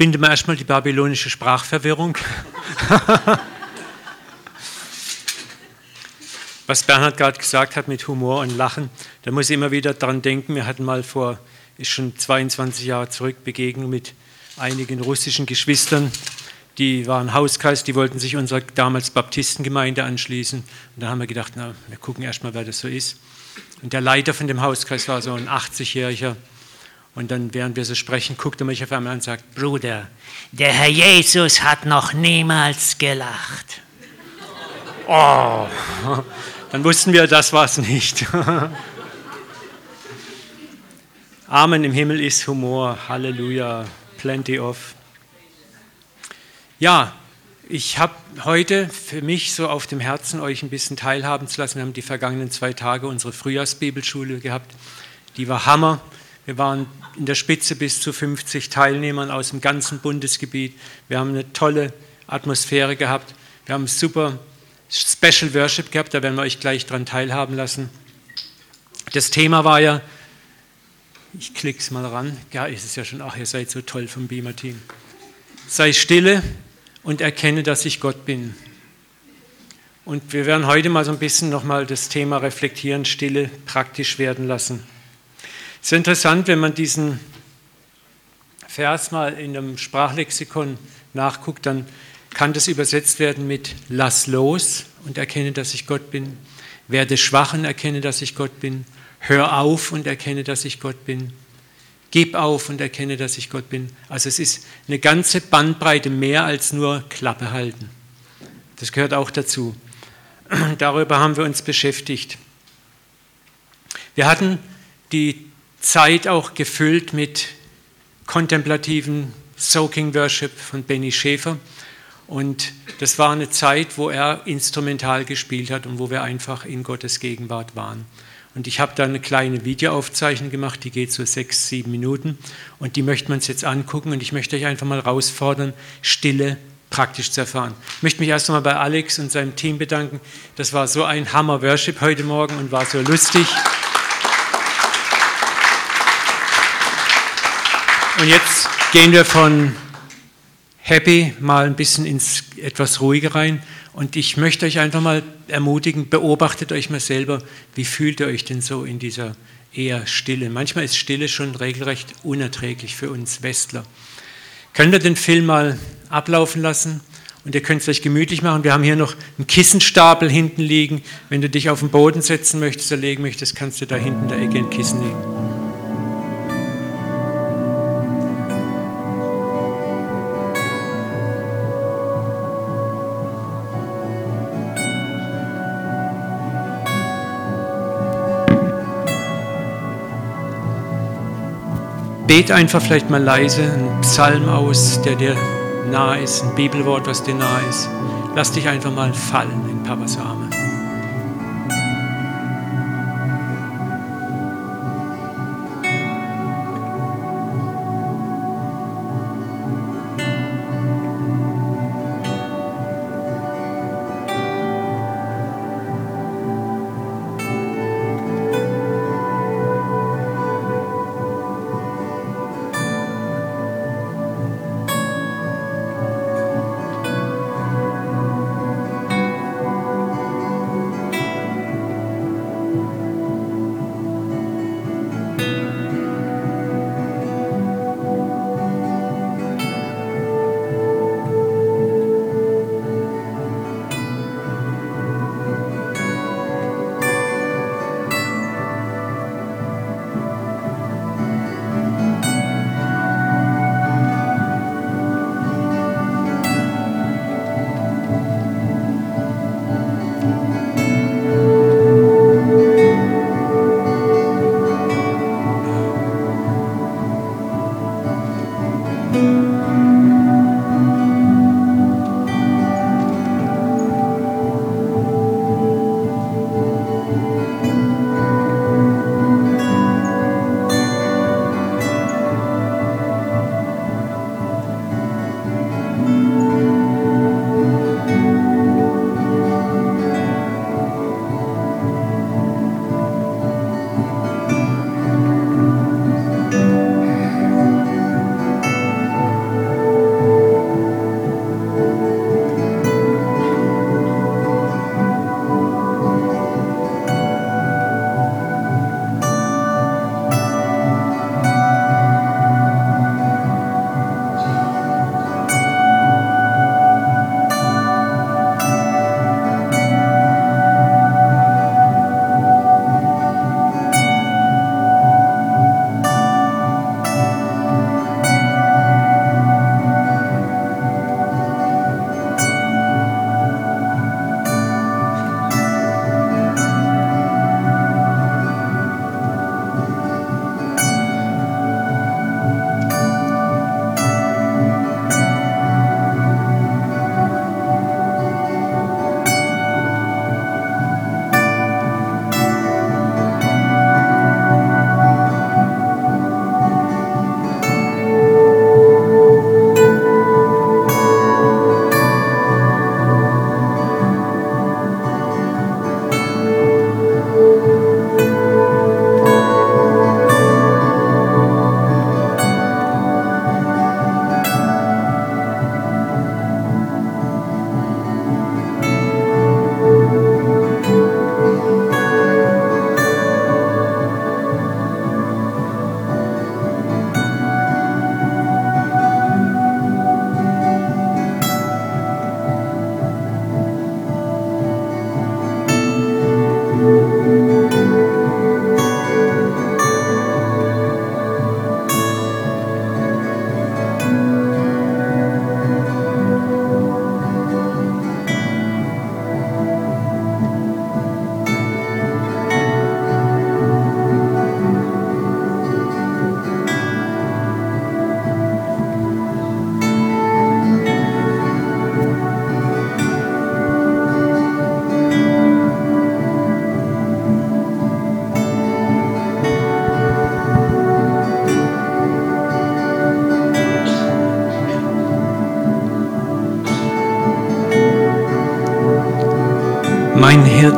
binden wir erstmal die babylonische Sprachverwirrung. Was Bernhard gerade gesagt hat mit Humor und Lachen, da muss ich immer wieder dran denken. Wir hatten mal vor, ist schon 22 Jahre zurück, Begegnung mit einigen russischen Geschwistern. Die waren Hauskreis, die wollten sich unserer damals Baptistengemeinde anschließen. Und da haben wir gedacht, na, wir gucken erstmal, wer das so ist. Und der Leiter von dem Hauskreis war so ein 80-Jähriger, und dann, während wir so sprechen, guckt er mich auf einmal an und sagt, Bruder, der Herr Jesus hat noch niemals gelacht. Oh, dann wussten wir, das war es nicht. Amen, im Himmel ist Humor, Halleluja, plenty of. Ja, ich habe heute für mich so auf dem Herzen, euch ein bisschen teilhaben zu lassen. Wir haben die vergangenen zwei Tage unsere Frühjahrsbibelschule gehabt. Die war Hammer. Wir waren in der Spitze bis zu 50 Teilnehmern aus dem ganzen Bundesgebiet. Wir haben eine tolle Atmosphäre gehabt. Wir haben super Special Worship gehabt, da werden wir euch gleich dran teilhaben lassen. Das Thema war ja, ich klicke es mal ran, ja, ist es ja schon, ach, ihr seid so toll vom Beamer-Team. Sei stille und erkenne, dass ich Gott bin. Und wir werden heute mal so ein bisschen nochmal das Thema reflektieren, Stille praktisch werden lassen. Es ist interessant, wenn man diesen Vers mal in einem Sprachlexikon nachguckt, dann kann das übersetzt werden mit Lass los und erkenne, dass ich Gott bin. Werde schwach und erkenne, dass ich Gott bin. Hör auf und erkenne, dass ich Gott bin. Gib auf und erkenne, dass ich Gott bin. Also es ist eine ganze Bandbreite mehr als nur Klappe halten. Das gehört auch dazu. Darüber haben wir uns beschäftigt. Wir hatten die Zeit auch gefüllt mit kontemplativen Soaking Worship von Benny Schäfer. Und das war eine Zeit, wo er instrumental gespielt hat und wo wir einfach in Gottes Gegenwart waren. Und ich habe da eine kleine Videoaufzeichnung gemacht, die geht so sechs, sieben Minuten. Und die möchten wir uns jetzt angucken. Und ich möchte euch einfach mal herausfordern, Stille praktisch zu erfahren. Ich möchte mich erst einmal bei Alex und seinem Team bedanken. Das war so ein Hammer Worship heute Morgen und war so lustig. Und jetzt gehen wir von happy mal ein bisschen ins etwas ruhige rein. Und ich möchte euch einfach mal ermutigen, beobachtet euch mal selber, wie fühlt ihr euch denn so in dieser eher Stille? Manchmal ist Stille schon regelrecht unerträglich für uns Westler. Könnt ihr den Film mal ablaufen lassen? Und ihr könnt es euch gemütlich machen. Wir haben hier noch einen Kissenstapel hinten liegen. Wenn du dich auf den Boden setzen möchtest oder legen möchtest, kannst du da hinten in der Ecke ein Kissen legen. Bet einfach vielleicht mal leise einen Psalm aus, der dir nahe ist, ein Bibelwort, was dir nahe ist. Lass dich einfach mal fallen in Papas Arme.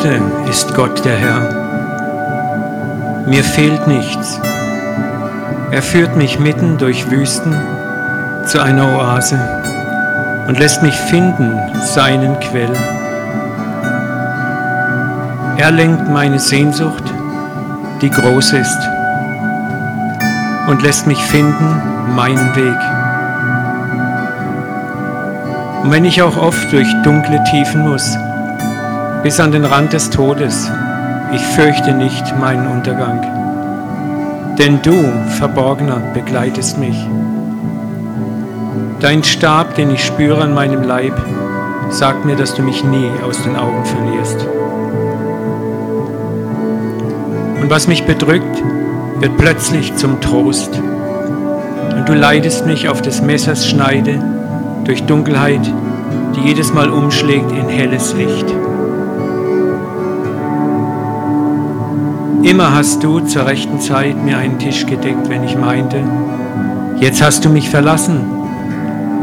Hirte ist Gott der Herr. Mir fehlt nichts. Er führt mich mitten durch Wüsten zu einer Oase und lässt mich finden seinen Quell. Er lenkt meine Sehnsucht, die groß ist, und lässt mich finden meinen Weg. Und wenn ich auch oft durch dunkle Tiefen muss, bis an den Rand des Todes, ich fürchte nicht meinen Untergang. Denn du, Verborgener, begleitest mich. Dein Stab, den ich spüre an meinem Leib, sagt mir, dass du mich nie aus den Augen verlierst. Und was mich bedrückt, wird plötzlich zum Trost. Und du leidest mich auf des Messers Schneide durch Dunkelheit, die jedes Mal umschlägt in helles Licht. Immer hast du zur rechten Zeit mir einen Tisch gedeckt, wenn ich meinte, jetzt hast du mich verlassen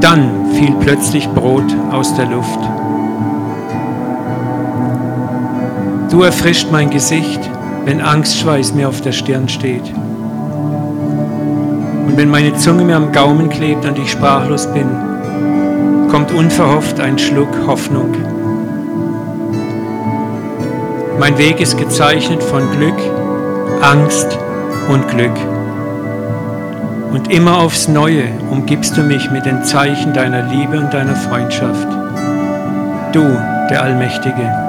dann fiel plötzlich Brot aus der Luft. Du erfrischt mein Gesicht, wenn Angstschweiß mir auf der Stirn steht. Und wenn meine Zunge mir am Gaumen klebt und ich sprachlos bin, kommt unverhofft ein Schluck Hoffnung. Mein Weg ist gezeichnet von Glück, Angst und Glück. Und immer aufs Neue umgibst du mich mit den Zeichen deiner Liebe und deiner Freundschaft. Du, der Allmächtige.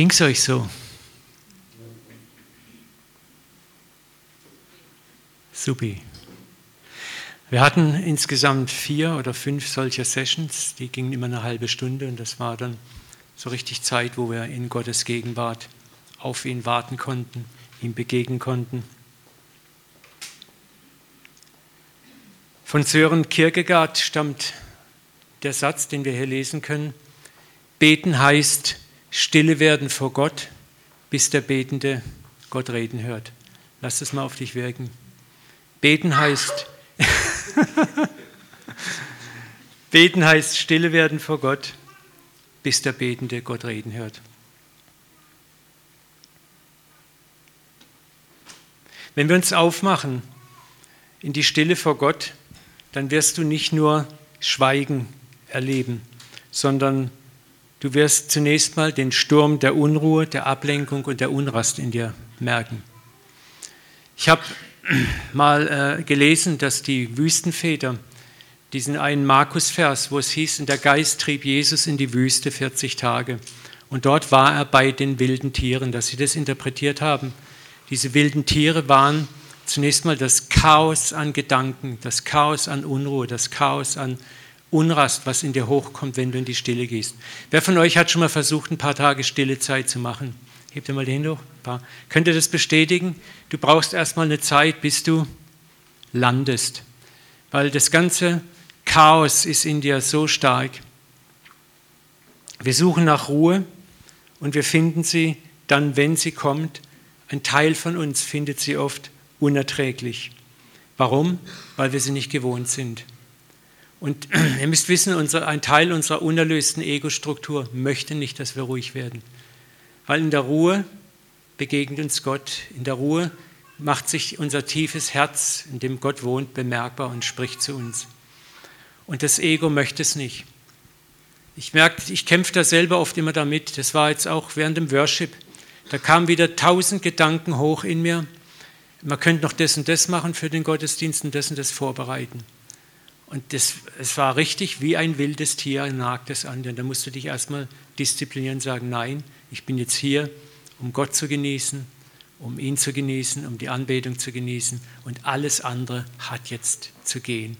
Ging es euch so? Supi. Wir hatten insgesamt vier oder fünf solcher Sessions, die gingen immer eine halbe Stunde und das war dann so richtig Zeit, wo wir in Gottes Gegenwart auf ihn warten konnten, ihm begegnen konnten. Von Sören Kierkegaard stammt der Satz, den wir hier lesen können. Beten heißt stille werden vor Gott, bis der Betende Gott reden hört. Lass es mal auf dich wirken. Beten heißt Beten heißt stille werden vor Gott, bis der Betende Gott reden hört. Wenn wir uns aufmachen in die Stille vor Gott, dann wirst du nicht nur Schweigen erleben, sondern Du wirst zunächst mal den Sturm der Unruhe, der Ablenkung und der Unrast in dir merken. Ich habe mal äh, gelesen, dass die Wüstenväter diesen einen Markus-Vers, wo es hieß, und der Geist trieb Jesus in die Wüste 40 Tage. Und dort war er bei den wilden Tieren, dass sie das interpretiert haben. Diese wilden Tiere waren zunächst mal das Chaos an Gedanken, das Chaos an Unruhe, das Chaos an Unrast, was in dir hochkommt, wenn du in die Stille gehst. Wer von euch hat schon mal versucht, ein paar Tage stille Zeit zu machen? Hebt ihr mal den hoch. Könnt ihr das bestätigen? Du brauchst erstmal eine Zeit, bis du landest. Weil das ganze Chaos ist in dir so stark. Wir suchen nach Ruhe und wir finden sie dann, wenn sie kommt. Ein Teil von uns findet sie oft unerträglich. Warum? Weil wir sie nicht gewohnt sind. Und ihr müsst wissen, unser, ein Teil unserer unerlösten Ego-Struktur möchte nicht, dass wir ruhig werden. Weil in der Ruhe begegnet uns Gott. In der Ruhe macht sich unser tiefes Herz, in dem Gott wohnt, bemerkbar und spricht zu uns. Und das Ego möchte es nicht. Ich merke, ich kämpfe da selber oft immer damit. Das war jetzt auch während dem Worship. Da kamen wieder tausend Gedanken hoch in mir. Man könnte noch das und das machen für den Gottesdienst und das und das vorbereiten. Und das, es war richtig wie ein wildes Tier, nagt es an dir. Da musst du dich erstmal disziplinieren und sagen, nein, ich bin jetzt hier, um Gott zu genießen, um ihn zu genießen, um die Anbetung zu genießen und alles andere hat jetzt zu gehen.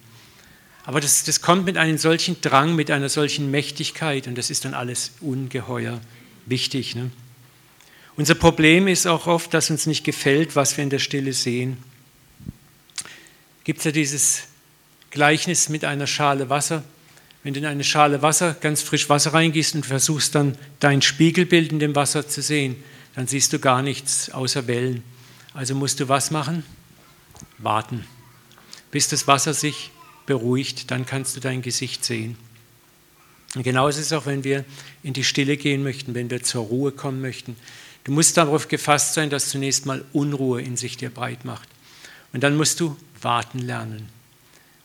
Aber das, das kommt mit einem solchen Drang, mit einer solchen Mächtigkeit und das ist dann alles ungeheuer wichtig. Ne? Unser Problem ist auch oft, dass uns nicht gefällt, was wir in der Stille sehen. Gibt es ja dieses Gleichnis mit einer Schale Wasser. Wenn du in eine Schale Wasser, ganz frisch Wasser reingießt und versuchst dann dein Spiegelbild in dem Wasser zu sehen, dann siehst du gar nichts außer Wellen. Also musst du was machen? Warten, bis das Wasser sich beruhigt, dann kannst du dein Gesicht sehen. Und genauso ist es auch, wenn wir in die Stille gehen möchten, wenn wir zur Ruhe kommen möchten. Du musst darauf gefasst sein, dass zunächst mal Unruhe in sich dir breit macht. Und dann musst du warten lernen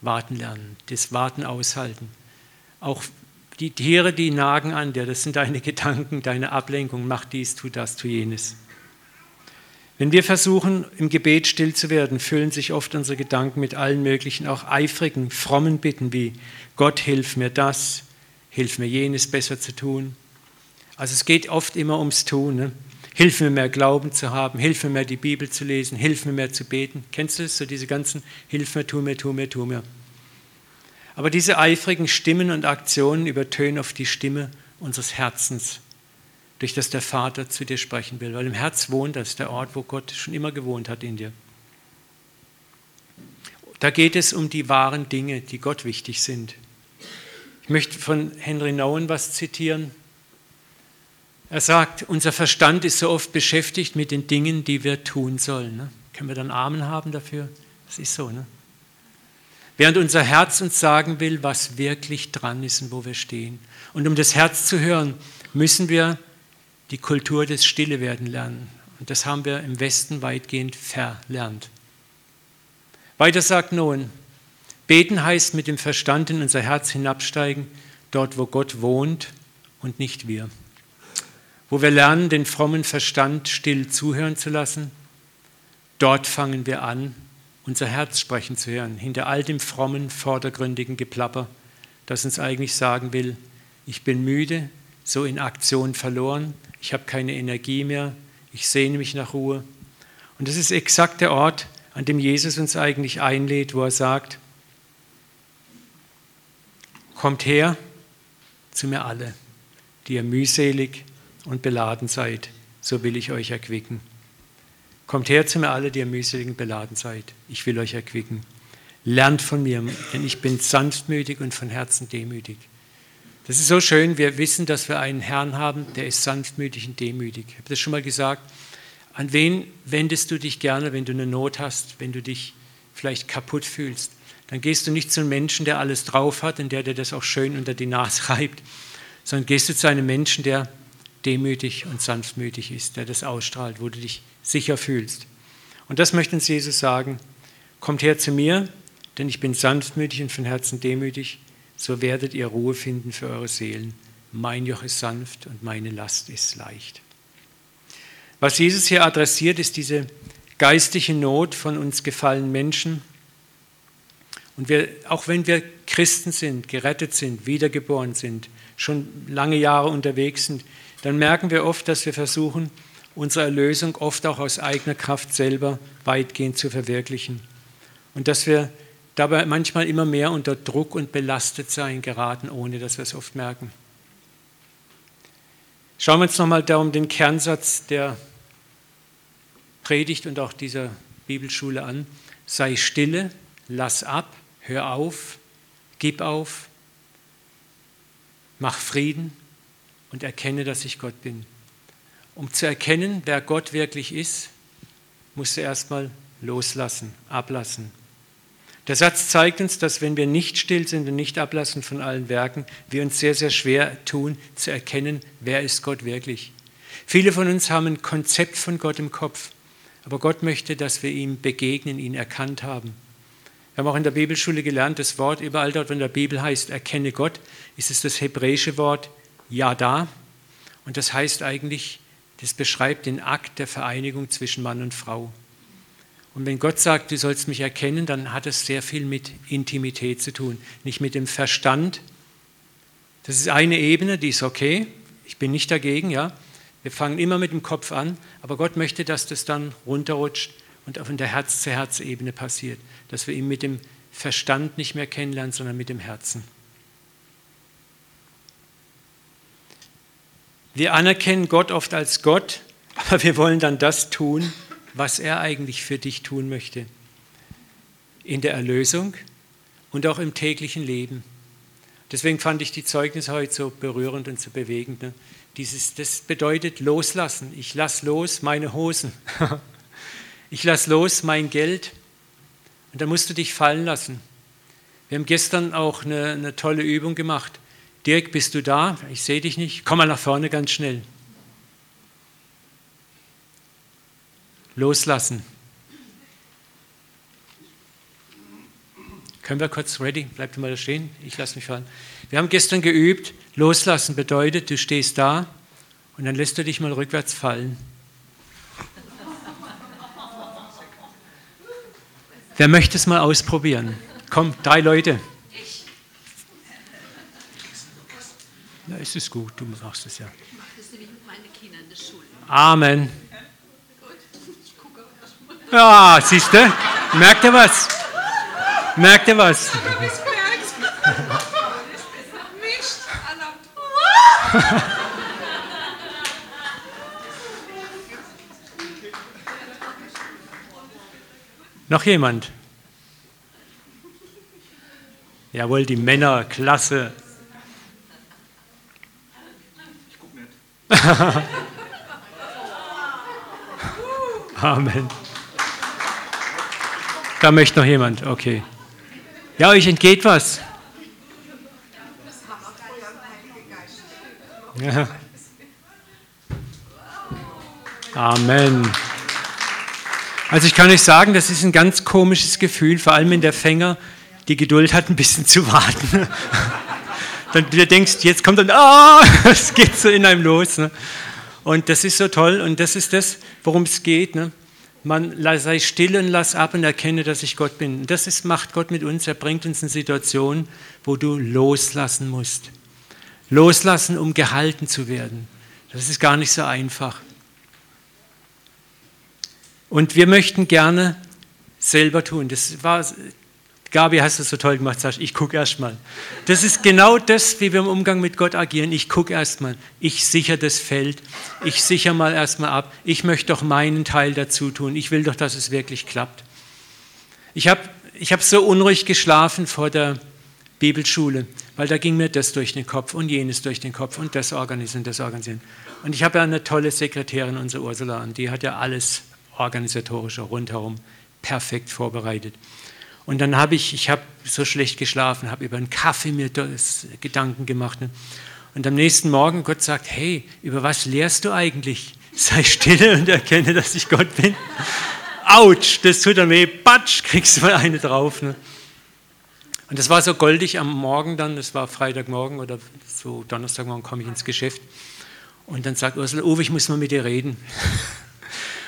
warten lernen, das Warten aushalten. Auch die Tiere, die nagen an dir, das sind deine Gedanken, deine Ablenkung, mach dies, tu das, tu jenes. Wenn wir versuchen, im Gebet still zu werden, füllen sich oft unsere Gedanken mit allen möglichen, auch eifrigen, frommen Bitten wie Gott, hilf mir das, hilf mir jenes besser zu tun. Also es geht oft immer ums Tun. Ne? Hilf mir mehr Glauben zu haben, hilf mir mehr die Bibel zu lesen, hilf mir mehr zu beten. Kennst du das? So diese ganzen Hilf mir, tu mir, tu mir, tu mir. Aber diese eifrigen Stimmen und Aktionen übertönen auf die Stimme unseres Herzens, durch das der Vater zu dir sprechen will. Weil im Herz wohnt das, der Ort, wo Gott schon immer gewohnt hat in dir. Da geht es um die wahren Dinge, die Gott wichtig sind. Ich möchte von Henry Nouwen was zitieren. Er sagt, unser Verstand ist so oft beschäftigt mit den Dingen, die wir tun sollen. Ne? Können wir dann Amen haben dafür? Das ist so. Ne? Während unser Herz uns sagen will, was wirklich dran ist und wo wir stehen. Und um das Herz zu hören, müssen wir die Kultur des Stillewerden lernen. Und das haben wir im Westen weitgehend verlernt. Weiter sagt Noen, beten heißt mit dem Verstand in unser Herz hinabsteigen, dort wo Gott wohnt und nicht wir wo wir lernen, den frommen Verstand still zuhören zu lassen, dort fangen wir an, unser Herz sprechen zu hören, hinter all dem frommen, vordergründigen Geplapper, das uns eigentlich sagen will, ich bin müde, so in Aktion verloren, ich habe keine Energie mehr, ich sehne mich nach Ruhe. Und das ist exakt der Ort, an dem Jesus uns eigentlich einlädt, wo er sagt, kommt her zu mir alle, die ihr mühselig und beladen seid, so will ich euch erquicken. Kommt her zu mir alle, die ihr mühselig und beladen seid. Ich will euch erquicken. Lernt von mir, denn ich bin sanftmütig und von Herzen demütig. Das ist so schön, wir wissen, dass wir einen Herrn haben, der ist sanftmütig und demütig. Ich habe das schon mal gesagt. An wen wendest du dich gerne, wenn du eine Not hast, wenn du dich vielleicht kaputt fühlst? Dann gehst du nicht zu einem Menschen, der alles drauf hat und der dir das auch schön unter die Nase reibt, sondern gehst du zu einem Menschen, der demütig und sanftmütig ist, der das ausstrahlt, wo du dich sicher fühlst. Und das möchte uns Jesus sagen. Kommt her zu mir, denn ich bin sanftmütig und von Herzen demütig, so werdet ihr Ruhe finden für eure Seelen. Mein Joch ist sanft und meine Last ist leicht. Was Jesus hier adressiert, ist diese geistige Not von uns gefallenen Menschen. Und wir, auch wenn wir Christen sind, gerettet sind, wiedergeboren sind, schon lange Jahre unterwegs sind, dann merken wir oft, dass wir versuchen, unsere Erlösung oft auch aus eigener Kraft selber weitgehend zu verwirklichen. Und dass wir dabei manchmal immer mehr unter Druck und belastet sein geraten, ohne dass wir es oft merken. Schauen wir uns nochmal darum den Kernsatz der Predigt und auch dieser Bibelschule an. Sei stille, lass ab, hör auf, gib auf, mach Frieden und erkenne, dass ich Gott bin. Um zu erkennen, wer Gott wirklich ist, musst du erstmal loslassen, ablassen. Der Satz zeigt uns, dass wenn wir nicht still sind und nicht ablassen von allen Werken, wir uns sehr, sehr schwer tun zu erkennen, wer ist Gott wirklich. Viele von uns haben ein Konzept von Gott im Kopf, aber Gott möchte, dass wir ihm begegnen, ihn erkannt haben. Wir haben auch in der Bibelschule gelernt, das Wort überall dort, wenn der Bibel heißt, erkenne Gott, ist es das hebräische Wort Yada. Und das heißt eigentlich, das beschreibt den Akt der Vereinigung zwischen Mann und Frau. Und wenn Gott sagt, du sollst mich erkennen, dann hat es sehr viel mit Intimität zu tun, nicht mit dem Verstand. Das ist eine Ebene, die ist okay. Ich bin nicht dagegen, ja. Wir fangen immer mit dem Kopf an, aber Gott möchte, dass das dann runterrutscht und auf der Herz-zu-Herz-Ebene passiert, dass wir ihn mit dem Verstand nicht mehr kennenlernen, sondern mit dem Herzen. Wir anerkennen Gott oft als Gott, aber wir wollen dann das tun, was er eigentlich für dich tun möchte. In der Erlösung und auch im täglichen Leben. Deswegen fand ich die Zeugnisse heute so berührend und so bewegend. Ne? Dieses, das bedeutet loslassen. Ich lasse los meine Hosen. ich lasse los mein Geld. Und dann musst du dich fallen lassen. Wir haben gestern auch eine, eine tolle Übung gemacht. Dirk, bist du da? Ich sehe dich nicht. Komm mal nach vorne ganz schnell. Loslassen. Können wir kurz ready? Bleibt mal da stehen. Ich lasse mich fallen. Wir haben gestern geübt, loslassen bedeutet, du stehst da und dann lässt du dich mal rückwärts fallen. Wer möchte es mal ausprobieren? Komm, drei Leute. Ja, es ist gut, du machst es ja. Ich mache das nämlich mit meinen Kindern in der Schule. Amen. Ja, siehst du? Merkt ihr was? Merkt ihr was? Noch jemand? Jawohl, die Männer, Amen. Da möchte noch jemand. Okay. Ja, euch entgeht was. Ja. Amen. Also ich kann euch sagen, das ist ein ganz komisches Gefühl, vor allem wenn der Fänger die Geduld hat, ein bisschen zu warten dann du denkst, jetzt kommt dann, ah, es geht so in einem los. Ne? Und das ist so toll und das ist das, worum es geht. Ne? Man sei still und lass ab und erkenne, dass ich Gott bin. Das ist, macht Gott mit uns. Er bringt uns in Situationen, wo du loslassen musst. Loslassen, um gehalten zu werden. Das ist gar nicht so einfach. Und wir möchten gerne selber tun. Das war Gabi, hast du so toll gemacht, sagst ich gucke erst mal. Das ist genau das, wie wir im Umgang mit Gott agieren. Ich gucke erst mal. Ich sichere das Feld. Ich sichere mal erst mal ab. Ich möchte doch meinen Teil dazu tun. Ich will doch, dass es wirklich klappt. Ich habe ich hab so unruhig geschlafen vor der Bibelschule, weil da ging mir das durch den Kopf und jenes durch den Kopf und das organisieren, das organisieren. Und ich habe ja eine tolle Sekretärin, unsere Ursula, und die hat ja alles organisatorische rundherum perfekt vorbereitet. Und dann habe ich, ich habe so schlecht geschlafen, habe über einen Kaffee mir Gedanken gemacht. Ne? Und am nächsten Morgen Gott sagt, hey, über was lehrst du eigentlich? Sei still und erkenne, dass ich Gott bin. Autsch, das tut dann weh, batsch, kriegst du mal eine drauf. Ne? Und das war so goldig am Morgen dann, das war Freitagmorgen oder so Donnerstagmorgen komme ich ins Geschäft. Und dann sagt Ursula, Uwe, ich muss mal mit dir reden.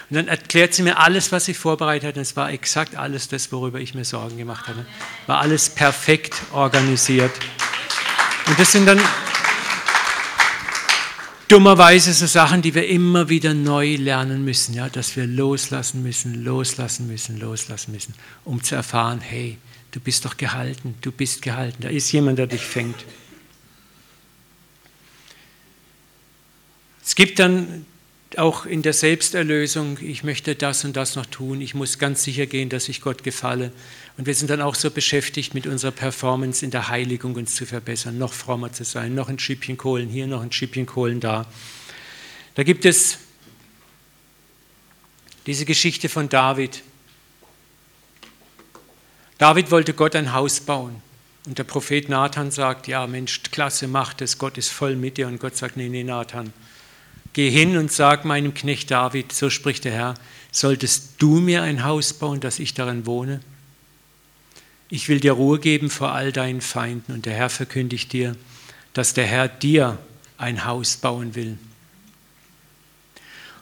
Und dann erklärt sie mir alles, was sie vorbereitet hat. Und es war exakt alles das, worüber ich mir Sorgen gemacht hatte. War alles perfekt organisiert. Und das sind dann, dummerweise so Sachen, die wir immer wieder neu lernen müssen, ja, dass wir loslassen müssen, loslassen müssen, loslassen müssen, um zu erfahren, hey, du bist doch gehalten, du bist gehalten, da ist jemand, der dich fängt. Es gibt dann auch in der Selbsterlösung, ich möchte das und das noch tun, ich muss ganz sicher gehen, dass ich Gott gefalle. Und wir sind dann auch so beschäftigt mit unserer Performance in der Heiligung uns zu verbessern, noch frommer zu sein, noch ein Schippchen Kohlen hier, noch ein Schippchen Kohlen da. Da gibt es diese Geschichte von David. David wollte Gott ein Haus bauen. Und der Prophet Nathan sagt, ja Mensch, klasse, mach das, Gott ist voll mit dir. Und Gott sagt, nee, nee, Nathan, Geh hin und sag meinem Knecht David, so spricht der Herr, solltest du mir ein Haus bauen, dass ich darin wohne? Ich will dir Ruhe geben vor all deinen Feinden und der Herr verkündigt dir, dass der Herr dir ein Haus bauen will.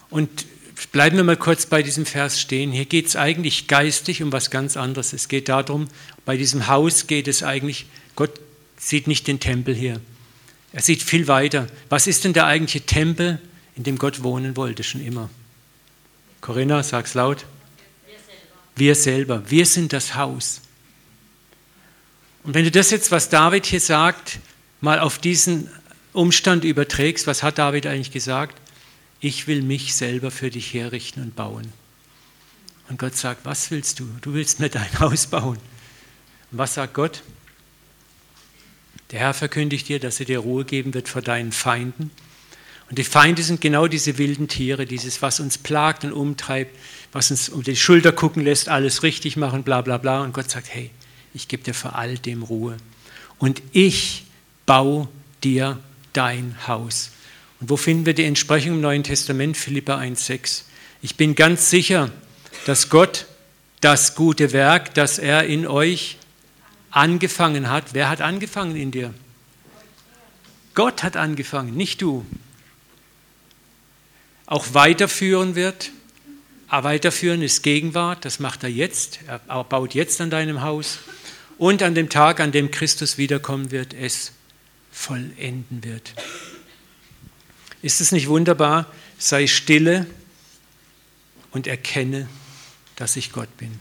Und bleiben wir mal kurz bei diesem Vers stehen. Hier geht es eigentlich geistig um was ganz anderes. Es geht darum, bei diesem Haus geht es eigentlich, Gott sieht nicht den Tempel hier. Er sieht viel weiter. Was ist denn der eigentliche Tempel? In dem Gott wohnen wollte, schon immer. Corinna, sag's laut. Wir selber. Wir sind das Haus. Und wenn du das jetzt, was David hier sagt, mal auf diesen Umstand überträgst, was hat David eigentlich gesagt? Ich will mich selber für dich herrichten und bauen. Und Gott sagt, was willst du? Du willst mir dein Haus bauen. Und was sagt Gott? Der Herr verkündigt dir, dass er dir Ruhe geben wird vor deinen Feinden und die Feinde sind genau diese wilden Tiere, dieses, was uns plagt und umtreibt, was uns um die Schulter gucken lässt, alles richtig machen, bla bla bla. Und Gott sagt, hey, ich gebe dir vor all dem Ruhe. Und ich baue dir dein Haus. Und wo finden wir die Entsprechung im Neuen Testament? Philippa 1,6. Ich bin ganz sicher, dass Gott das gute Werk, das er in euch angefangen hat, wer hat angefangen in dir? Gott hat angefangen, nicht du auch weiterführen wird. Aber weiterführen ist Gegenwart, das macht er jetzt. Er baut jetzt an deinem Haus und an dem Tag, an dem Christus wiederkommen wird, es vollenden wird. Ist es nicht wunderbar? Sei stille und erkenne, dass ich Gott bin.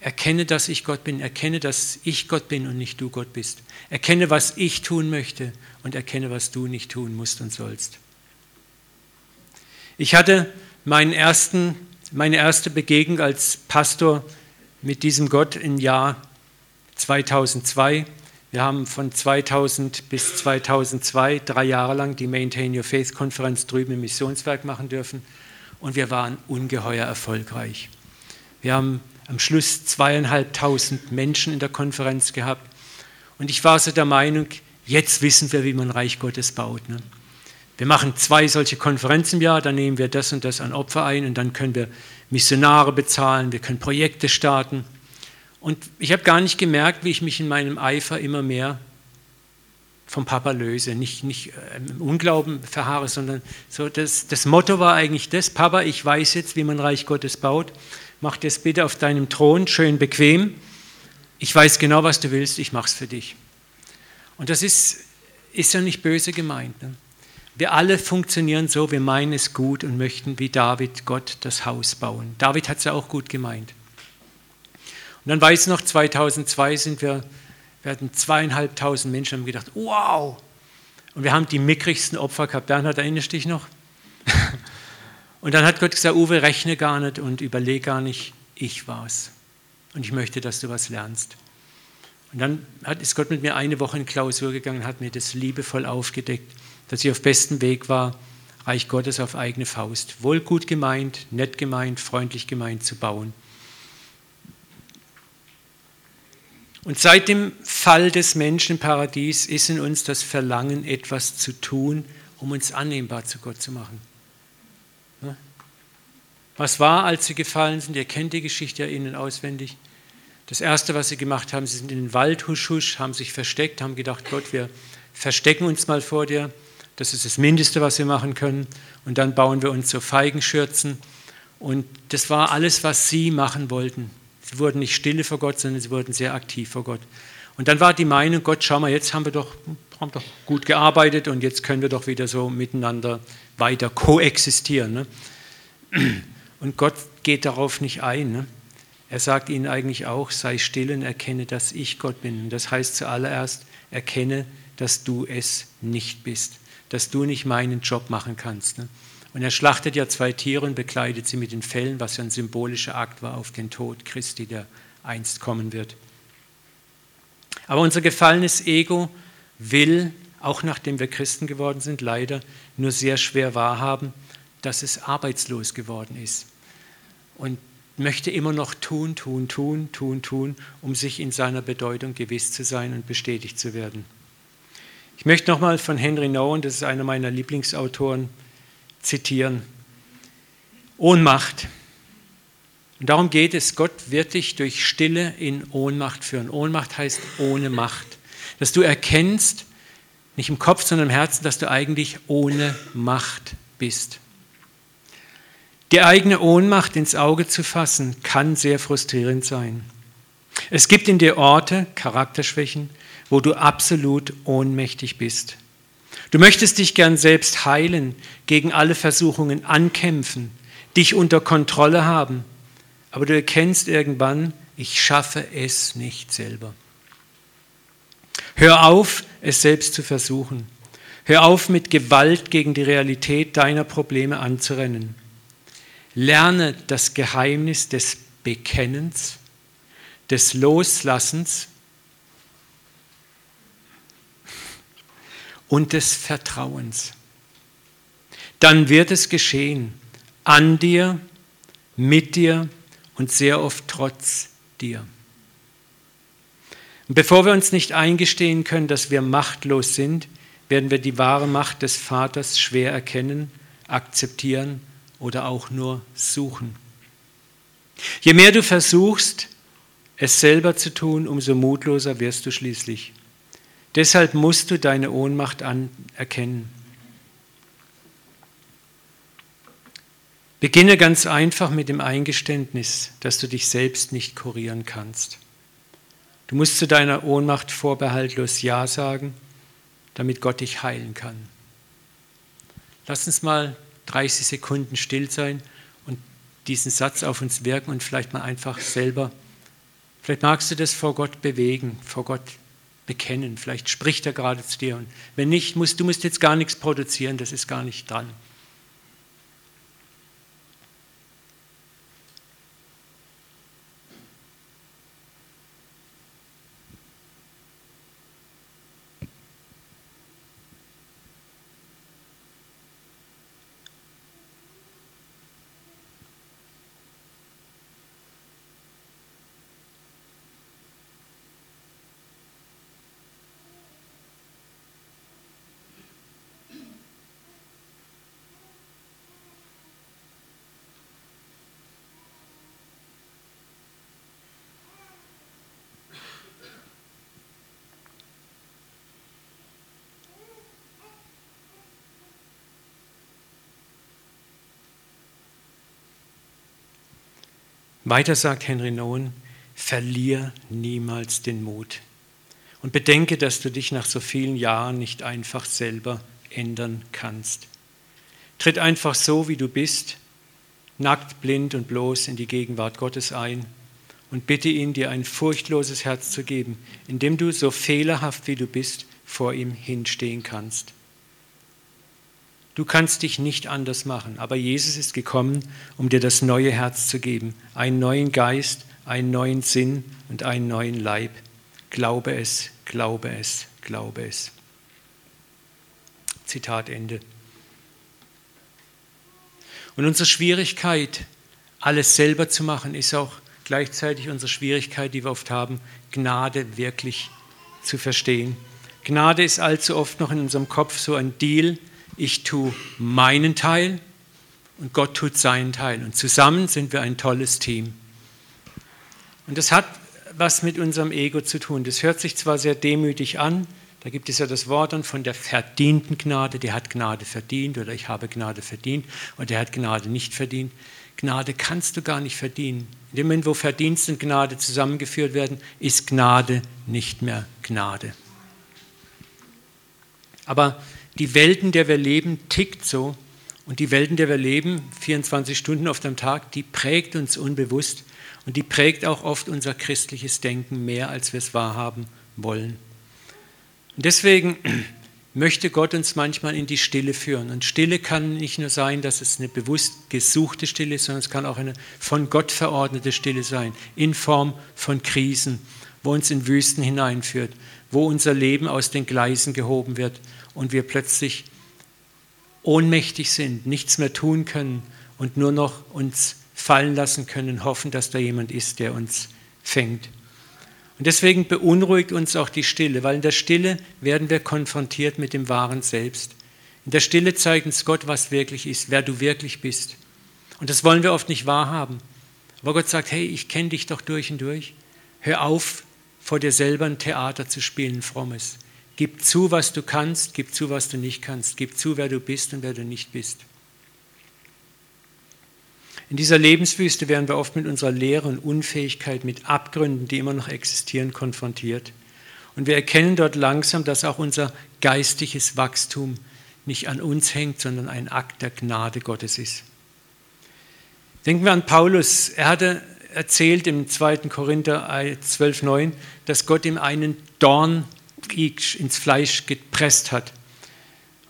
Erkenne, dass ich Gott bin. Erkenne, dass ich Gott bin und nicht du Gott bist. Erkenne, was ich tun möchte und erkenne, was du nicht tun musst und sollst. Ich hatte meinen ersten, meine erste Begegnung als Pastor mit diesem Gott im Jahr 2002. Wir haben von 2000 bis 2002 drei Jahre lang die Maintain Your Faith Konferenz drüben im Missionswerk machen dürfen und wir waren ungeheuer erfolgreich. Wir haben am Schluss zweieinhalbtausend Menschen in der Konferenz gehabt und ich war so der Meinung, jetzt wissen wir, wie man Reich Gottes baut. Ne? Wir machen zwei solche Konferenzen im Jahr, dann nehmen wir das und das an Opfer ein und dann können wir Missionare bezahlen, wir können Projekte starten. Und ich habe gar nicht gemerkt, wie ich mich in meinem Eifer immer mehr vom Papa löse, nicht, nicht äh, im Unglauben verharre, sondern so das, das Motto war eigentlich das, Papa, ich weiß jetzt, wie man Reich Gottes baut, mach das bitte auf deinem Thron, schön bequem. Ich weiß genau, was du willst, ich mache es für dich. Und das ist, ist ja nicht böse gemeint. Ne? Wir alle funktionieren so, wir meinen es gut und möchten wie David Gott das Haus bauen. David hat es ja auch gut gemeint. Und dann weiß noch, 2002 sind wir, wir hatten zweieinhalbtausend Menschen, haben gedacht, wow! Und wir haben die mickrigsten Opfer gehabt. Bernhard, erinnerst du dich noch? Und dann hat Gott gesagt, Uwe, rechne gar nicht und überlege gar nicht, ich war's. Und ich möchte, dass du was lernst. Und dann ist Gott mit mir eine Woche in Klausur gegangen, hat mir das liebevoll aufgedeckt dass ich auf bestem Weg war, Reich Gottes auf eigene Faust, wohl gut gemeint, nett gemeint, freundlich gemeint zu bauen. Und seit dem Fall des Menschen im Paradies ist in uns das Verlangen, etwas zu tun, um uns annehmbar zu Gott zu machen. Was war, als sie gefallen sind? Ihr kennt die Geschichte ja innen auswendig. Das Erste, was sie gemacht haben, sie sind in den Wald husch husch, haben sich versteckt, haben gedacht, Gott, wir verstecken uns mal vor dir. Das ist das Mindeste, was wir machen können. Und dann bauen wir uns so Feigenschürzen. Und das war alles, was sie machen wollten. Sie wurden nicht stille vor Gott, sondern sie wurden sehr aktiv vor Gott. Und dann war die Meinung, Gott, schau mal, jetzt haben wir doch, haben doch gut gearbeitet und jetzt können wir doch wieder so miteinander weiter koexistieren. Ne? Und Gott geht darauf nicht ein. Ne? Er sagt ihnen eigentlich auch, sei still und erkenne, dass ich Gott bin. Und das heißt zuallererst, erkenne, dass du es nicht bist, dass du nicht meinen Job machen kannst. Ne? Und er schlachtet ja zwei Tiere und bekleidet sie mit den Fellen, was ja ein symbolischer Akt war auf den Tod Christi, der einst kommen wird. Aber unser gefallenes Ego will, auch nachdem wir Christen geworden sind, leider nur sehr schwer wahrhaben, dass es arbeitslos geworden ist. Und möchte immer noch tun, tun, tun, tun, tun, um sich in seiner Bedeutung gewiss zu sein und bestätigt zu werden. Ich möchte nochmal von Henry Nouwen, das ist einer meiner Lieblingsautoren, zitieren. Ohnmacht. Und darum geht es, Gott wird dich durch Stille in Ohnmacht führen. Ohnmacht heißt ohne Macht. Dass du erkennst, nicht im Kopf, sondern im Herzen, dass du eigentlich ohne Macht bist. Die eigene Ohnmacht ins Auge zu fassen, kann sehr frustrierend sein. Es gibt in dir Orte, Charakterschwächen, wo du absolut ohnmächtig bist. Du möchtest dich gern selbst heilen, gegen alle Versuchungen ankämpfen, dich unter Kontrolle haben, aber du erkennst irgendwann, ich schaffe es nicht selber. Hör auf, es selbst zu versuchen. Hör auf, mit Gewalt gegen die Realität deiner Probleme anzurennen. Lerne das Geheimnis des Bekennens, des Loslassens und des Vertrauens. Dann wird es geschehen, an dir, mit dir und sehr oft trotz dir. Und bevor wir uns nicht eingestehen können, dass wir machtlos sind, werden wir die wahre Macht des Vaters schwer erkennen, akzeptieren oder auch nur suchen. Je mehr du versuchst, es selber zu tun, umso mutloser wirst du schließlich. Deshalb musst du deine Ohnmacht anerkennen. Beginne ganz einfach mit dem Eingeständnis, dass du dich selbst nicht kurieren kannst. Du musst zu deiner Ohnmacht vorbehaltlos Ja sagen, damit Gott dich heilen kann. Lass uns mal 30 Sekunden still sein und diesen Satz auf uns wirken und vielleicht mal einfach selber, vielleicht magst du das vor Gott bewegen, vor Gott bekennen. Vielleicht spricht er gerade zu dir. Und wenn nicht, musst, du musst jetzt gar nichts produzieren, das ist gar nicht dran. Weiter sagt Henry Nouwen, verlier niemals den Mut und bedenke, dass du dich nach so vielen Jahren nicht einfach selber ändern kannst. Tritt einfach so, wie du bist, nackt, blind und bloß in die Gegenwart Gottes ein und bitte ihn, dir ein furchtloses Herz zu geben, indem du so fehlerhaft wie du bist vor ihm hinstehen kannst. Du kannst dich nicht anders machen, aber Jesus ist gekommen, um dir das neue Herz zu geben, einen neuen Geist, einen neuen Sinn und einen neuen Leib. Glaube es, glaube es, glaube es. Zitat Ende. Und unsere Schwierigkeit, alles selber zu machen, ist auch gleichzeitig unsere Schwierigkeit, die wir oft haben, Gnade wirklich zu verstehen. Gnade ist allzu oft noch in unserem Kopf so ein Deal, ich tue meinen Teil und Gott tut seinen Teil. Und zusammen sind wir ein tolles Team. Und das hat was mit unserem Ego zu tun. Das hört sich zwar sehr demütig an, da gibt es ja das Wort dann von der verdienten Gnade, der hat Gnade verdient oder ich habe Gnade verdient oder der hat Gnade nicht verdient. Gnade kannst du gar nicht verdienen. In dem Moment, wo Verdienst und Gnade zusammengeführt werden, ist Gnade nicht mehr Gnade. Aber die Welt, in der wir leben, tickt so. Und die Welt, in der wir leben, 24 Stunden auf dem Tag, die prägt uns unbewusst und die prägt auch oft unser christliches Denken mehr, als wir es wahrhaben wollen. Und deswegen möchte Gott uns manchmal in die Stille führen. Und Stille kann nicht nur sein, dass es eine bewusst gesuchte Stille ist, sondern es kann auch eine von Gott verordnete Stille sein, in Form von Krisen, wo uns in Wüsten hineinführt, wo unser Leben aus den Gleisen gehoben wird und wir plötzlich ohnmächtig sind, nichts mehr tun können und nur noch uns fallen lassen können, hoffen, dass da jemand ist, der uns fängt. Und deswegen beunruhigt uns auch die Stille, weil in der Stille werden wir konfrontiert mit dem wahren Selbst. In der Stille zeigt uns Gott, was wirklich ist, wer du wirklich bist. Und das wollen wir oft nicht wahrhaben. Aber Gott sagt, hey, ich kenne dich doch durch und durch. Hör auf, vor dir selber ein Theater zu spielen, frommes. Gib zu, was du kannst, gib zu, was du nicht kannst. Gib zu, wer du bist und wer du nicht bist. In dieser Lebenswüste werden wir oft mit unserer Leere und Unfähigkeit, mit Abgründen, die immer noch existieren, konfrontiert. Und wir erkennen dort langsam, dass auch unser geistiges Wachstum nicht an uns hängt, sondern ein Akt der Gnade Gottes ist. Denken wir an Paulus. Er hatte erzählt im 2. Korinther 12,9, dass Gott ihm einen Dorn ins Fleisch gepresst hat.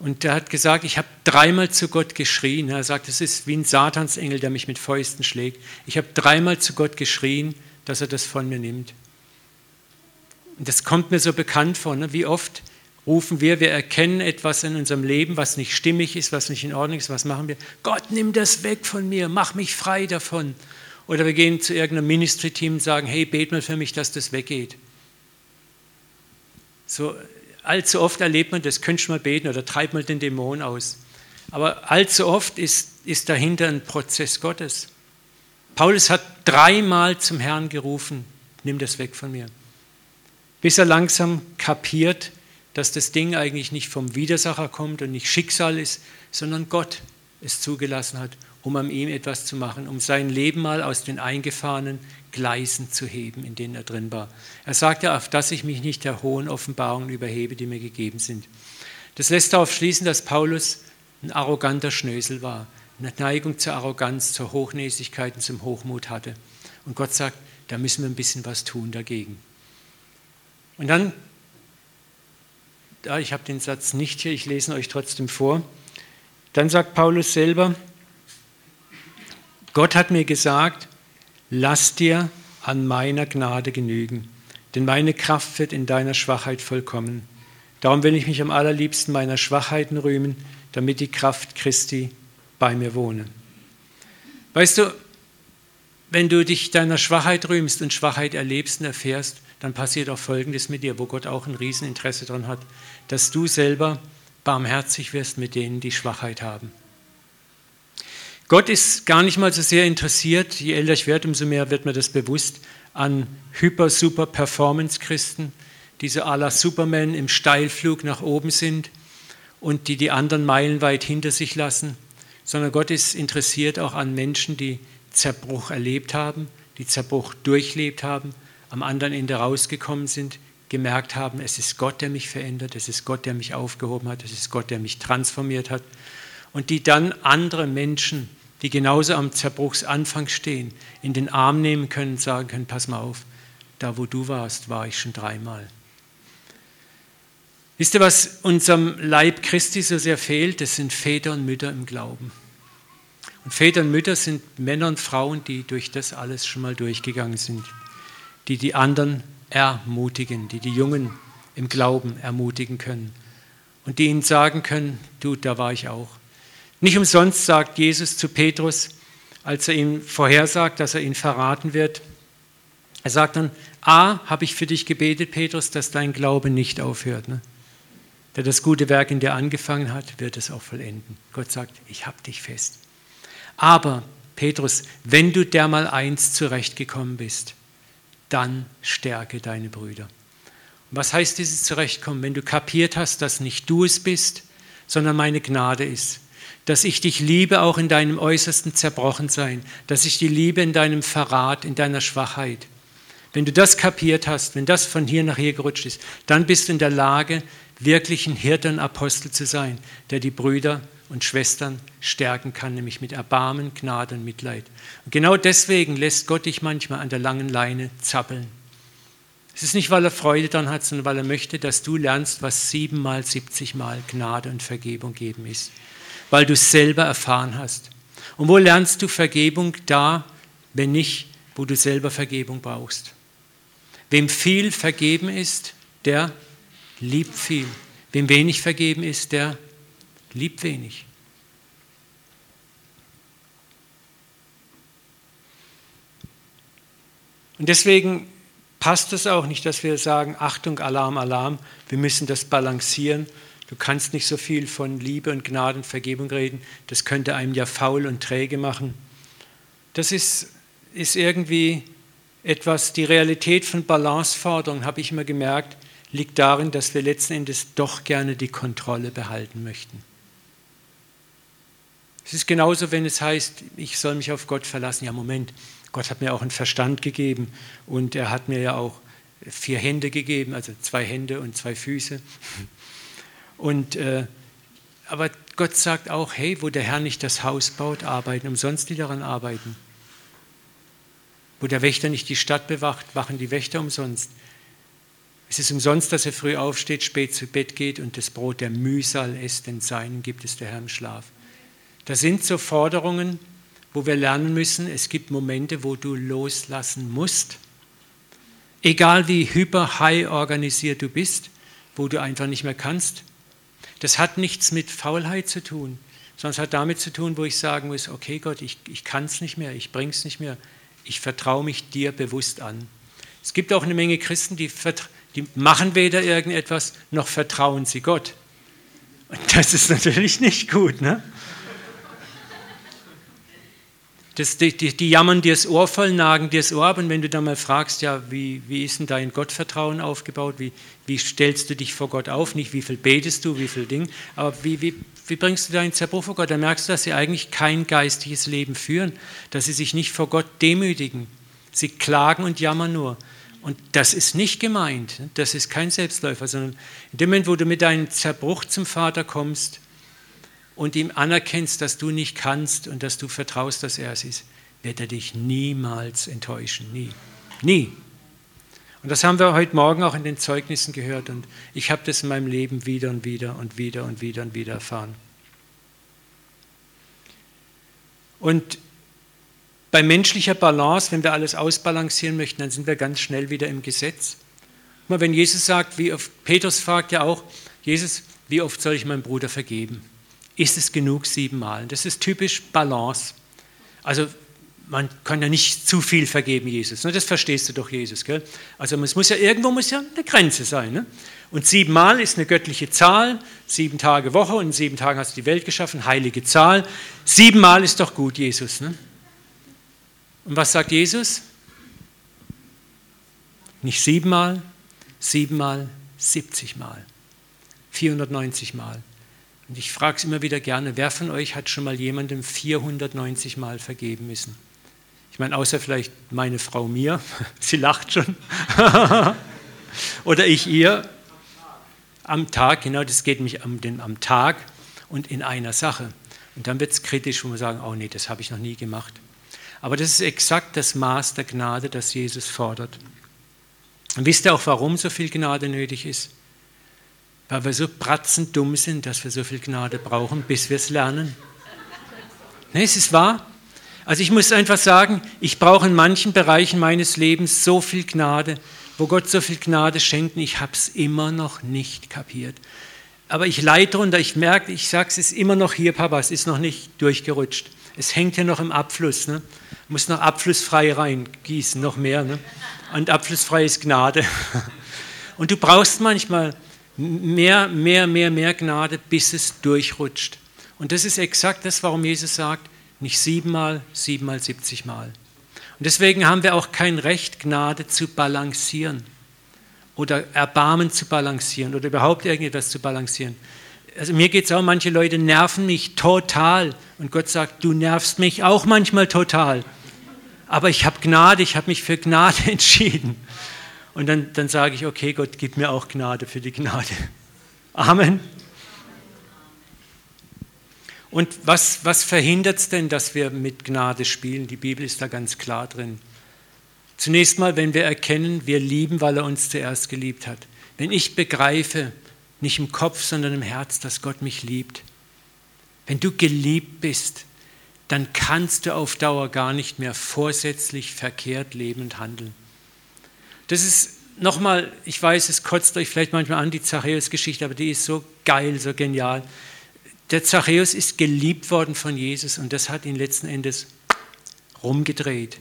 Und er hat gesagt, ich habe dreimal zu Gott geschrien. Er sagt, es ist wie ein Satansengel, der mich mit Fäusten schlägt. Ich habe dreimal zu Gott geschrien, dass er das von mir nimmt. Und das kommt mir so bekannt vor. Ne? Wie oft rufen wir, wir erkennen etwas in unserem Leben, was nicht stimmig ist, was nicht in Ordnung ist. Was machen wir? Gott, nimm das weg von mir, mach mich frei davon. Oder wir gehen zu irgendeinem Ministry-Team und sagen, hey, bet mal für mich, dass das weggeht. So allzu oft erlebt man das, könntest du mal beten oder treib mal den Dämon aus. Aber allzu oft ist, ist dahinter ein Prozess Gottes. Paulus hat dreimal zum Herrn gerufen, nimm das weg von mir. Bis er langsam kapiert, dass das Ding eigentlich nicht vom Widersacher kommt und nicht Schicksal ist, sondern Gott es zugelassen hat, um an ihm etwas zu machen, um sein Leben mal aus den eingefahrenen Gleisen zu heben, in denen er drin war. Er sagte, auf dass ich mich nicht der hohen Offenbarungen überhebe, die mir gegeben sind. Das lässt darauf schließen, dass Paulus ein arroganter Schnösel war, eine Neigung zur Arroganz, zur Hochnäsigkeit und zum Hochmut hatte. Und Gott sagt, da müssen wir ein bisschen was tun dagegen. Und dann, ich habe den Satz nicht hier, ich lese ihn euch trotzdem vor. Dann sagt Paulus selber, Gott hat mir gesagt, lass dir an meiner Gnade genügen, denn meine Kraft wird in deiner Schwachheit vollkommen. Darum will ich mich am allerliebsten meiner Schwachheiten rühmen, damit die Kraft Christi bei mir wohne. Weißt du, wenn du dich deiner Schwachheit rühmst und Schwachheit erlebst und erfährst, dann passiert auch Folgendes mit dir, wo Gott auch ein Rieseninteresse daran hat, dass du selber barmherzig wirst mit denen, die Schwachheit haben. Gott ist gar nicht mal so sehr interessiert, je älter ich werde, umso mehr wird mir das bewusst, an hyper-super-Performance-Christen, die so à la Superman im Steilflug nach oben sind und die die anderen meilenweit hinter sich lassen, sondern Gott ist interessiert auch an Menschen, die Zerbruch erlebt haben, die Zerbruch durchlebt haben, am anderen Ende rausgekommen sind, gemerkt haben, es ist Gott, der mich verändert, es ist Gott, der mich aufgehoben hat, es ist Gott, der mich transformiert hat und die dann andere Menschen die genauso am Zerbruchsanfang stehen, in den Arm nehmen können und sagen können, pass mal auf, da wo du warst, war ich schon dreimal. Wisst ihr, was unserem Leib Christi so sehr fehlt? Das sind Väter und Mütter im Glauben. Und Väter und Mütter sind Männer und Frauen, die durch das alles schon mal durchgegangen sind, die die anderen ermutigen, die die Jungen im Glauben ermutigen können und die ihnen sagen können, du, da war ich auch. Nicht umsonst sagt Jesus zu Petrus, als er ihm vorhersagt, dass er ihn verraten wird, er sagt dann, A, habe ich für dich gebetet, Petrus, dass dein Glaube nicht aufhört. Ne? Der das gute Werk in dir angefangen hat, wird es auch vollenden. Gott sagt, ich habe dich fest. Aber, Petrus, wenn du dermal eins zurechtgekommen bist, dann stärke deine Brüder. Und was heißt dieses Zurechtkommen? Wenn du kapiert hast, dass nicht du es bist, sondern meine Gnade ist, dass ich dich liebe auch in deinem äußersten Zerbrochensein, dass ich dich liebe in deinem Verrat, in deiner Schwachheit. Wenn du das kapiert hast, wenn das von hier nach hier gerutscht ist, dann bist du in der Lage, wirklich ein Hirte und Apostel zu sein, der die Brüder und Schwestern stärken kann, nämlich mit Erbarmen, Gnade und Mitleid. Und genau deswegen lässt Gott dich manchmal an der langen Leine zappeln. Es ist nicht, weil er Freude daran hat, sondern weil er möchte, dass du lernst, was siebenmal, siebzigmal Gnade und Vergebung geben ist. Weil du es selber erfahren hast. Und wo lernst du Vergebung da, wenn nicht, wo du selber Vergebung brauchst? Wem viel vergeben ist, der liebt viel. Wem wenig vergeben ist, der liebt wenig. Und deswegen passt es auch nicht, dass wir sagen, Achtung, Alarm, Alarm, wir müssen das balancieren. Du kannst nicht so viel von Liebe und Gnade und Vergebung reden, das könnte einem ja faul und träge machen. Das ist, ist irgendwie etwas, die Realität von Balanceforderungen, habe ich immer gemerkt, liegt darin, dass wir letzten Endes doch gerne die Kontrolle behalten möchten. Es ist genauso, wenn es heißt, ich soll mich auf Gott verlassen. Ja, Moment, Gott hat mir auch einen Verstand gegeben und er hat mir ja auch vier Hände gegeben, also zwei Hände und zwei Füße. Und, äh, aber Gott sagt auch, hey, wo der Herr nicht das Haus baut, arbeiten umsonst die daran arbeiten. Wo der Wächter nicht die Stadt bewacht, wachen die Wächter umsonst. Es ist umsonst, dass er früh aufsteht, spät zu Bett geht und das Brot der Mühsal isst, denn seinen gibt es der Herr im Schlaf. Das sind so Forderungen, wo wir lernen müssen, es gibt Momente, wo du loslassen musst. Egal wie hyper-high organisiert du bist, wo du einfach nicht mehr kannst. Das hat nichts mit Faulheit zu tun, sondern es hat damit zu tun, wo ich sagen muss, okay Gott, ich, ich kann es nicht mehr, ich bringe es nicht mehr, ich vertraue mich dir bewusst an. Es gibt auch eine Menge Christen, die, die machen weder irgendetwas, noch vertrauen sie Gott. Und das ist natürlich nicht gut. Ne? Das, die, die, die, jammern dir das Ohr voll, nagen dir das Ohr ab und wenn du dann mal fragst, ja, wie, wie ist denn dein Gottvertrauen aufgebaut, wie, wie stellst du dich vor Gott auf, nicht wie viel betest du, wie viel Ding, aber wie, wie, wie bringst du deinen Zerbruch vor Gott, dann merkst du, dass sie eigentlich kein geistiges Leben führen, dass sie sich nicht vor Gott demütigen, sie klagen und jammern nur. Und das ist nicht gemeint, das ist kein Selbstläufer, sondern in dem Moment, wo du mit deinem Zerbruch zum Vater kommst, und ihm anerkennst, dass du nicht kannst und dass du vertraust, dass er es ist, wird er dich niemals enttäuschen. Nie. Nie. Und das haben wir heute Morgen auch in den Zeugnissen gehört und ich habe das in meinem Leben wieder und wieder und wieder und wieder und wieder erfahren. Und bei menschlicher Balance, wenn wir alles ausbalancieren möchten, dann sind wir ganz schnell wieder im Gesetz. Mal, wenn Jesus sagt, wie oft, Petrus fragt ja auch, Jesus, wie oft soll ich meinem Bruder vergeben? Ist es genug siebenmal. Das ist typisch Balance. Also man kann ja nicht zu viel vergeben, Jesus. Ne? Das verstehst du doch, Jesus. Gell? Also es muss ja irgendwo muss ja eine Grenze sein. Ne? Und siebenmal ist eine göttliche Zahl, sieben Tage Woche und in sieben Tagen hast du die Welt geschaffen, heilige Zahl. Siebenmal ist doch gut, Jesus. Ne? Und was sagt Jesus? Nicht siebenmal, siebenmal, siebzigmal, 490 Mal. Und ich frage es immer wieder gerne, wer von euch hat schon mal jemandem 490 Mal vergeben müssen? Ich meine, außer vielleicht meine Frau mir, sie lacht schon. Oder ich ihr. Am Tag, genau, das geht mich am, den, am Tag und in einer Sache. Und dann wird es kritisch, wo wir sagen, oh nee, das habe ich noch nie gemacht. Aber das ist exakt das Maß der Gnade, das Jesus fordert. Und wisst ihr auch, warum so viel Gnade nötig ist? Weil wir so bratzend dumm sind, dass wir so viel Gnade brauchen, bis wir es lernen. Ne, es ist wahr. Also ich muss einfach sagen, ich brauche in manchen Bereichen meines Lebens so viel Gnade, wo Gott so viel Gnade schenkt, ich habe es immer noch nicht kapiert. Aber ich leide darunter, ich merke, ich sage es ist immer noch hier, Papa, es ist noch nicht durchgerutscht. Es hängt hier noch im Abfluss. Ne? Muss noch abflussfrei reingießen, noch mehr. Ne? Und abflussfrei ist Gnade. Und du brauchst manchmal mehr, mehr, mehr, mehr Gnade, bis es durchrutscht. Und das ist exakt das, warum Jesus sagt, nicht siebenmal, siebenmal, siebzigmal. Und deswegen haben wir auch kein Recht, Gnade zu balancieren oder Erbarmen zu balancieren oder überhaupt irgendetwas zu balancieren. also mir geht es auch, manche Leute nerven mich total. Und Gott sagt, du nervst mich auch manchmal total. Aber ich habe Gnade, ich habe mich für Gnade entschieden. Und dann, dann sage ich, okay, Gott, gib mir auch Gnade für die Gnade. Amen. Und was, was verhindert es denn, dass wir mit Gnade spielen? Die Bibel ist da ganz klar drin. Zunächst mal, wenn wir erkennen, wir lieben, weil er uns zuerst geliebt hat. Wenn ich begreife, nicht im Kopf, sondern im Herz, dass Gott mich liebt. Wenn du geliebt bist, dann kannst du auf Dauer gar nicht mehr vorsätzlich verkehrt leben und handeln. Das ist nochmal, ich weiß, es kotzt euch vielleicht manchmal an, die Zachäus-Geschichte, aber die ist so geil, so genial. Der Zachäus ist geliebt worden von Jesus und das hat ihn letzten Endes rumgedreht.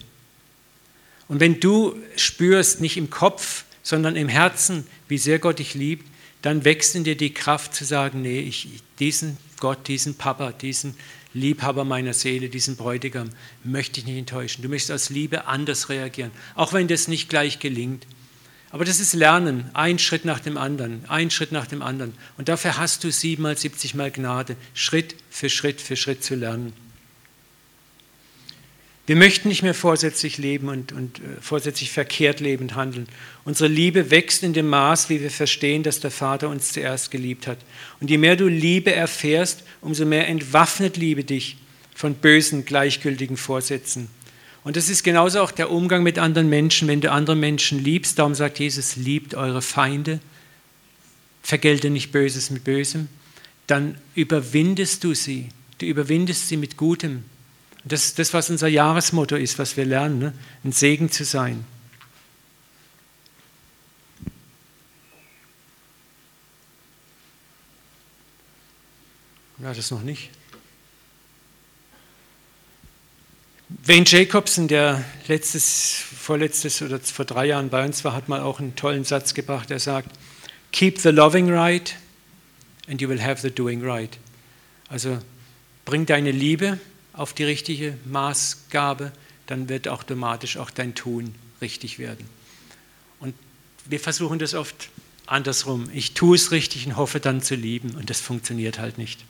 Und wenn du spürst, nicht im Kopf, sondern im Herzen, wie sehr Gott dich liebt, dann wächst in dir die Kraft zu sagen, nee, ich, diesen Gott, diesen Papa, diesen Liebhaber meiner Seele, diesen Bräutigam, möchte ich nicht enttäuschen. Du möchtest aus Liebe anders reagieren, auch wenn das nicht gleich gelingt. Aber das ist Lernen, ein Schritt nach dem anderen, ein Schritt nach dem anderen. Und dafür hast du siebenmal, siebzigmal Gnade, Schritt für Schritt für Schritt zu lernen. Wir möchten nicht mehr vorsätzlich leben und, und äh, vorsätzlich verkehrt lebend handeln. Unsere Liebe wächst in dem Maß, wie wir verstehen, dass der Vater uns zuerst geliebt hat. Und je mehr du Liebe erfährst, umso mehr entwaffnet Liebe dich von bösen, gleichgültigen Vorsätzen. Und das ist genauso auch der Umgang mit anderen Menschen. Wenn du andere Menschen liebst, darum sagt Jesus, liebt eure Feinde, vergelte nicht Böses mit Bösem, dann überwindest du sie. Du überwindest sie mit Gutem. Das ist das, was unser Jahresmotto ist, was wir lernen, ne? ein Segen zu sein. Ja, das noch nicht. Wayne Jacobson, der letztes, vorletztes oder vor drei Jahren bei uns war, hat mal auch einen tollen Satz gebracht. Er sagt: Keep the loving right and you will have the doing right. Also bring deine Liebe auf die richtige Maßgabe, dann wird automatisch auch dein Tun richtig werden. Und wir versuchen das oft andersrum. Ich tue es richtig und hoffe dann zu lieben und das funktioniert halt nicht.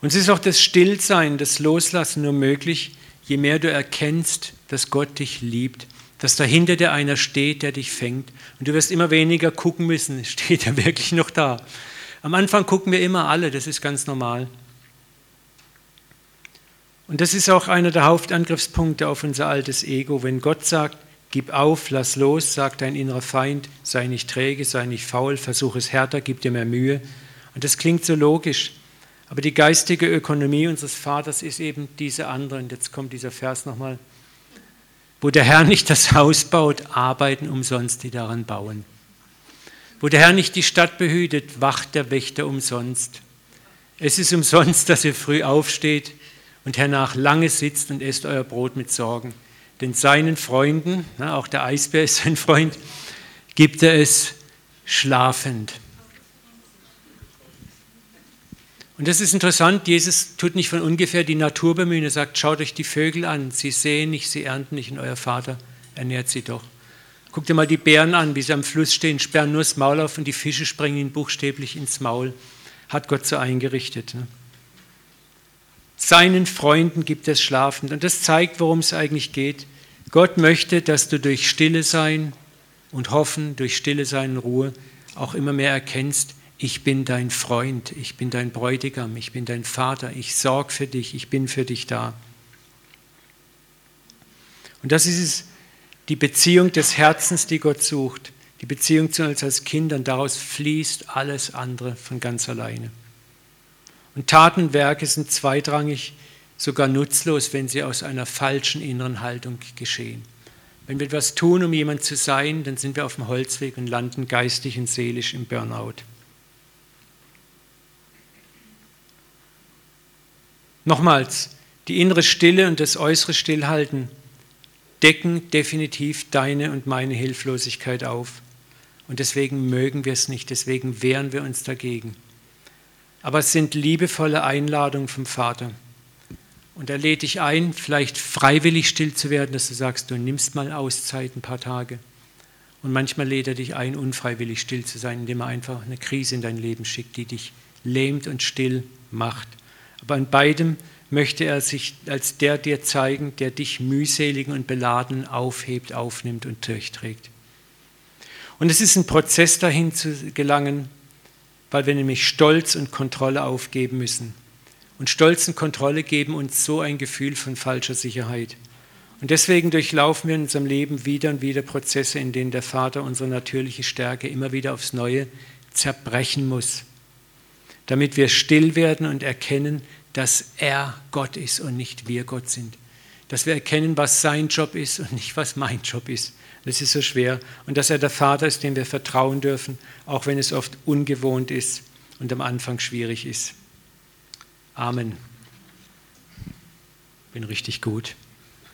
Und es ist auch das Stillsein, das Loslassen nur möglich, je mehr du erkennst, dass Gott dich liebt, dass dahinter dir einer steht, der dich fängt. Und du wirst immer weniger gucken müssen, steht er wirklich noch da. Am Anfang gucken wir immer alle, das ist ganz normal. Und das ist auch einer der Hauptangriffspunkte auf unser altes Ego. Wenn Gott sagt, gib auf, lass los, sagt dein innerer Feind, sei nicht träge, sei nicht faul, versuch es härter, gib dir mehr Mühe. Und das klingt so logisch. Aber die geistige Ökonomie unseres Vaters ist eben diese andere. Und jetzt kommt dieser Vers nochmal. Wo der Herr nicht das Haus baut, arbeiten umsonst die daran bauen. Wo der Herr nicht die Stadt behütet, wacht der Wächter umsonst. Es ist umsonst, dass ihr früh aufsteht, und hernach lange sitzt und esst euer Brot mit Sorgen. Denn seinen Freunden, auch der Eisbär ist sein Freund, gibt er es schlafend. Und das ist interessant, Jesus tut nicht von ungefähr die Natur bemühen. Er sagt, schaut euch die Vögel an, sie säen nicht, sie ernten nicht und euer Vater ernährt sie doch. Guckt dir mal die Bären an, wie sie am Fluss stehen, sperren nur das Maul auf und die Fische springen ihnen buchstäblich ins Maul. Hat Gott so eingerichtet. Ne? Seinen Freunden gibt es schlafend. Und das zeigt, worum es eigentlich geht. Gott möchte, dass du durch Stille sein und Hoffen, durch Stille sein und Ruhe auch immer mehr erkennst, ich bin dein Freund, ich bin dein Bräutigam, ich bin dein Vater, ich sorge für dich, ich bin für dich da. Und das ist es, die Beziehung des Herzens, die Gott sucht, die Beziehung zu uns als Kindern, daraus fließt alles andere von ganz alleine. Und Taten und Werke sind zweitrangig, sogar nutzlos, wenn sie aus einer falschen inneren Haltung geschehen. Wenn wir etwas tun, um jemand zu sein, dann sind wir auf dem Holzweg und landen geistig und seelisch im Burnout. Nochmals, die innere Stille und das äußere Stillhalten decken definitiv deine und meine Hilflosigkeit auf. Und deswegen mögen wir es nicht, deswegen wehren wir uns dagegen aber es sind liebevolle Einladungen vom Vater. Und er lädt dich ein, vielleicht freiwillig still zu werden, dass du sagst, du nimmst mal Auszeit ein paar Tage. Und manchmal lädt er dich ein, unfreiwillig still zu sein, indem er einfach eine Krise in dein Leben schickt, die dich lähmt und still macht. Aber an beidem möchte er sich als der dir zeigen, der dich mühseligen und beladen aufhebt, aufnimmt und durchträgt. Und es ist ein Prozess dahin zu gelangen, weil wir nämlich Stolz und Kontrolle aufgeben müssen. Und Stolz und Kontrolle geben uns so ein Gefühl von falscher Sicherheit. Und deswegen durchlaufen wir in unserem Leben wieder und wieder Prozesse, in denen der Vater unsere natürliche Stärke immer wieder aufs Neue zerbrechen muss, damit wir still werden und erkennen, dass er Gott ist und nicht wir Gott sind. Dass wir erkennen, was sein Job ist und nicht, was mein Job ist. Das ist so schwer. Und dass er der Vater ist, dem wir vertrauen dürfen, auch wenn es oft ungewohnt ist und am Anfang schwierig ist. Amen. Bin richtig gut.